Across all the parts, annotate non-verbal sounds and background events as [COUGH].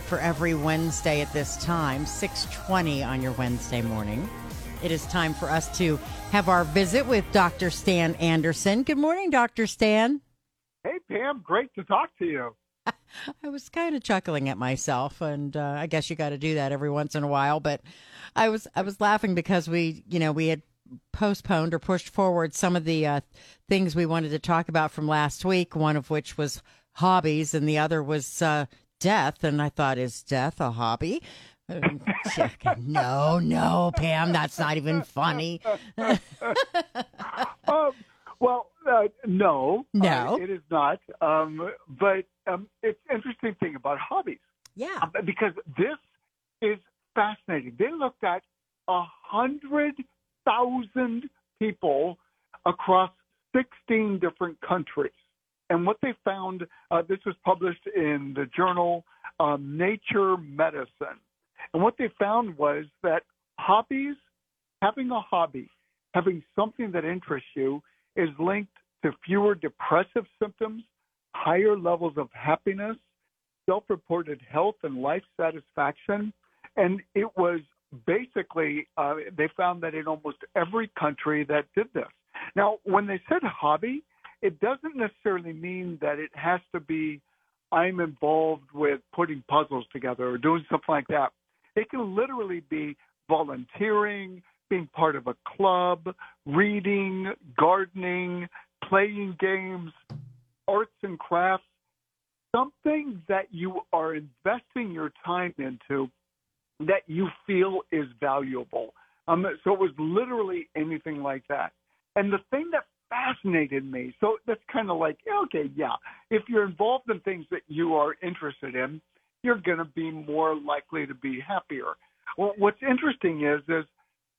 For every Wednesday at this time, 620 on your Wednesday morning. It is time for us to have our visit with Dr. Stan Anderson. Good morning, Dr. Stan. Hey, Pam. Great to talk to you. [LAUGHS] I was kind of chuckling at myself, and uh, I guess you got to do that every once in a while. But I was I was laughing because we, you know, we had postponed or pushed forward some of the uh, things we wanted to talk about from last week. One of which was hobbies, and the other was uh, death. And I thought, is death a hobby? no, no, Pam, that's not even funny. [LAUGHS] um, well, uh, no, no, uh, it is not. Um, but um, it's interesting thing about hobbies. Yeah, um, because this is fascinating. They looked at a hundred thousand people across sixteen different countries, and what they found. Uh, this was published in the journal um, Nature Medicine, and what they found was that hobbies, having a hobby, having something that interests you, is linked to fewer depressive symptoms, higher levels of happiness, self reported health and life satisfaction. And it was basically, uh, they found that in almost every country that did this. Now, when they said hobby, it doesn't necessarily mean that it has to be I'm involved with putting puzzles together or doing something like that. It can literally be volunteering, being part of a club, reading, gardening, playing games, arts and crafts, something that you are investing your time into that you feel is valuable. Um, so it was literally anything like that. And the thing that fascinated me, so that's kind of like, okay, yeah, if you're involved in things that you are interested in, you're going to be more likely to be happier. Well, what's interesting is, is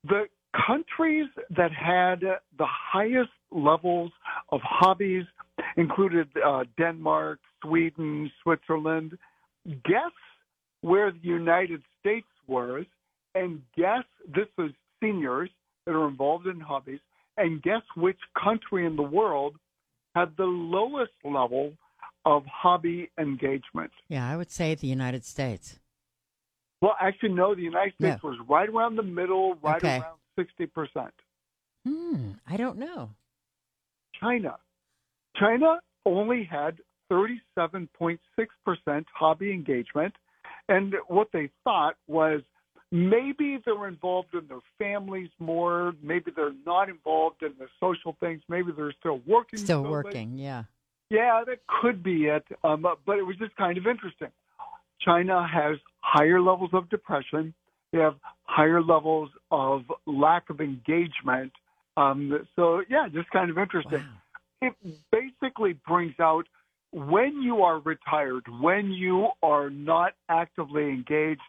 the countries that had the highest levels of hobbies included uh, Denmark, Sweden, Switzerland. Guess where the United States was, and guess this is seniors that are involved in hobbies, and guess which country in the world had the lowest level of hobby engagement? Yeah, I would say the United States. Well, actually, no. The United States was right around the middle, right okay. around sixty percent. Hmm. I don't know. China. China only had thirty-seven point six percent hobby engagement, and what they thought was maybe they're involved in their families more. Maybe they're not involved in the social things. Maybe they're still working. Still working. Yeah. Yeah, that could be it. Um, but it was just kind of interesting. China has higher levels of depression. They have higher levels of lack of engagement. Um, so, yeah, just kind of interesting. Wow. It basically brings out when you are retired, when you are not actively engaged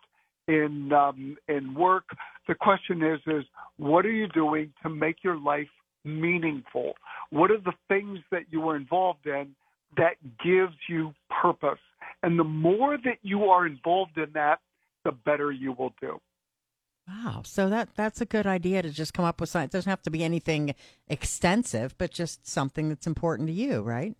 in um, in work, the question is is what are you doing to make your life meaningful? What are the things that you are involved in that gives you purpose? And the more that you are involved in that, the better you will do. Wow. So that that's a good idea to just come up with something. It doesn't have to be anything extensive, but just something that's important to you, right?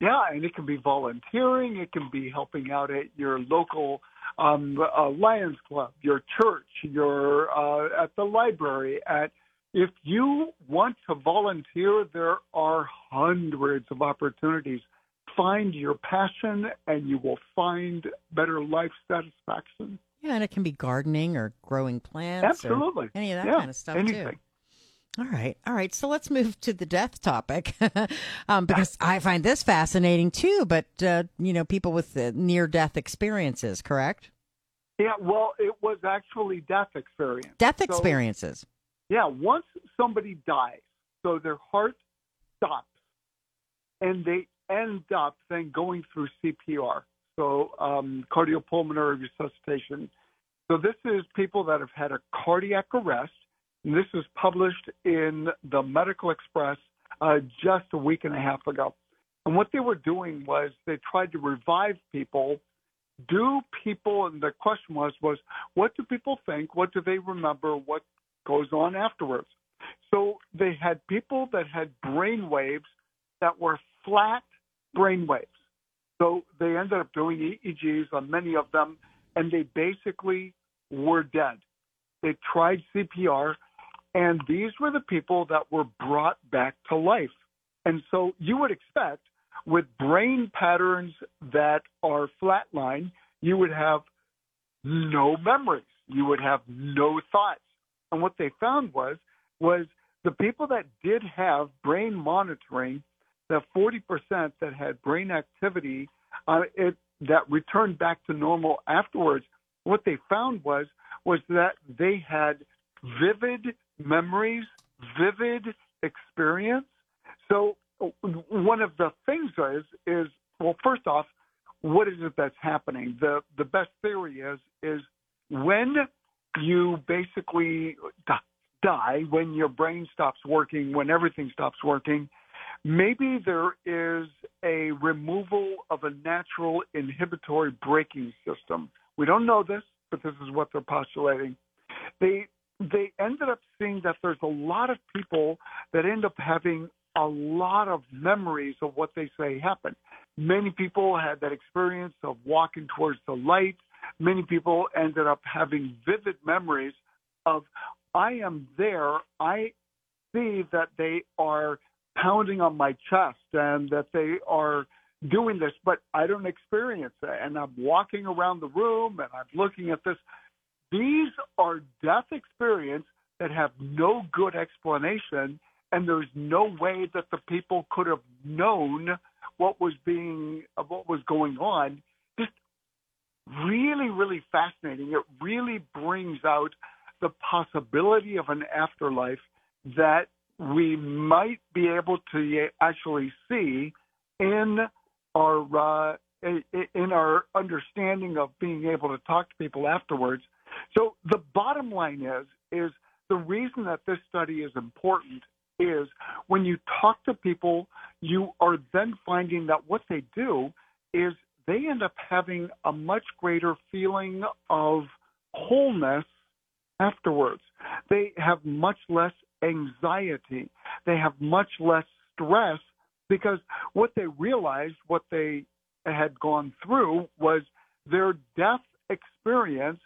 Yeah, and it can be volunteering. It can be helping out at your local um, uh, Lions Club, your church, your uh, at the library. At if you want to volunteer, there are hundreds of opportunities find your passion and you will find better life satisfaction. Yeah, and it can be gardening or growing plants. Absolutely. any of that yeah, kind of stuff anything. too. All right, all right. So let's move to the death topic [LAUGHS] um, because I find this fascinating too. But uh, you know, people with uh, near-death experiences, correct? Yeah. Well, it was actually death experience. Death So, experiences. yeah. Once somebody dies, so their heart stops, and they end up then going through CPR. so um, cardiopulmonary resuscitation. So this is people that have had a cardiac arrest. This was published in the Medical Xpress uh, just a week and a half ago. And what they were doing was they tried to revive people. Do people, and the question was, was what do people think? What do they remember? What goes on afterwards? So they had people that had brain waves that were flat brain waves. So they ended up doing EEGs on many of them, and they basically were dead. They tried CPR, and these were the people that were brought back to life. And so you would expect with brain patterns that are flatline, you would have no memories. You would have no thoughts. And what they found was was the people that did have brain monitoring, the 40% that had brain activity uh, it, that returned back to normal afterwards, what they found was was that they had vivid memories, vivid experience. So one of the things is is well, first off, what is it that's happening? The the best theory is is when you basically die, when your brain stops working, when everything stops working, maybe there is a removal of a natural inhibitory braking system. We don't know this, but this is what they're postulating. They they ended up seeing that there's a lot of people that end up having a lot of memories of what they say happened. Many people had that experience of walking towards the light. Many people ended up having vivid memories of, I am there. I see that they are pounding on my chest and that they are doing this, but I don't experience it. And I'm walking around the room and I'm looking at this. These are death experience that have no good explanation and there's no way that the people could have known what was being what was going on. Just really, really fascinating. It really brings out the possibility of an afterlife that we might be able to actually see in our uh, in our understanding of being able to talk to people afterwards. So the bottom line is is the reason that this study is important is when you talk to people, you are then finding that what they do is they end up having a much greater feeling of wholeness afterwards. They have much less anxiety. They have much less stress because what they realized, what they had gone through was their death experience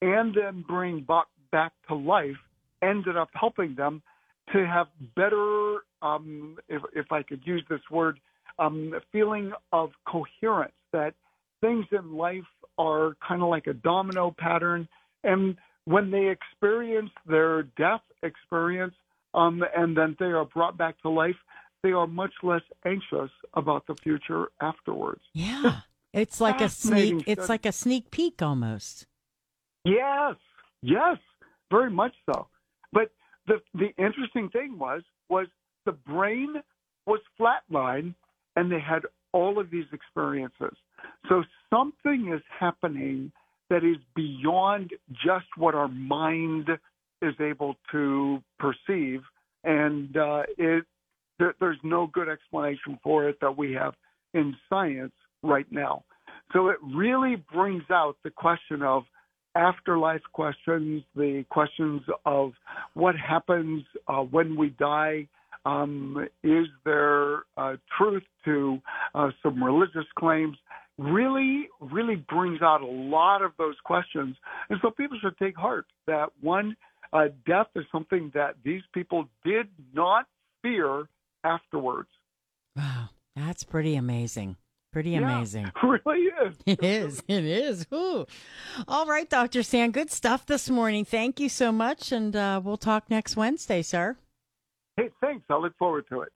and then bring back, back to life ended up helping them to have better, um, if, if I could use this word, um, feeling of coherence that things in life are kind of like a domino pattern. And when they experience their death experience um, and then they are brought back to life, they are much less anxious about the future afterwards. Yeah. It's like a sneak it's like a sneak peek almost. Yes. Yes. Very much so. But the the interesting thing was was the brain was flatline and they had all of these experiences. So something is happening that is beyond just what our mind is able to perceive, and uh, it there, there's no good explanation for it that we have in science right now. So it really brings out the question of afterlife questions, the questions of what happens uh, when we die. Um, is there uh, truth to uh, some religious claims? Really, really brings out a lot of those questions. And so people should take heart that one, uh, death is something that these people did not fear afterwards. Wow, that's pretty amazing. Pretty Yeah, amazing. [LAUGHS] it really is. [LAUGHS] It is. It is. Ooh. All right, Dr. Stan. Good stuff this morning. Thank you so much. And uh, we'll talk next Wednesday, sir. Hey, thanks. I look forward to it.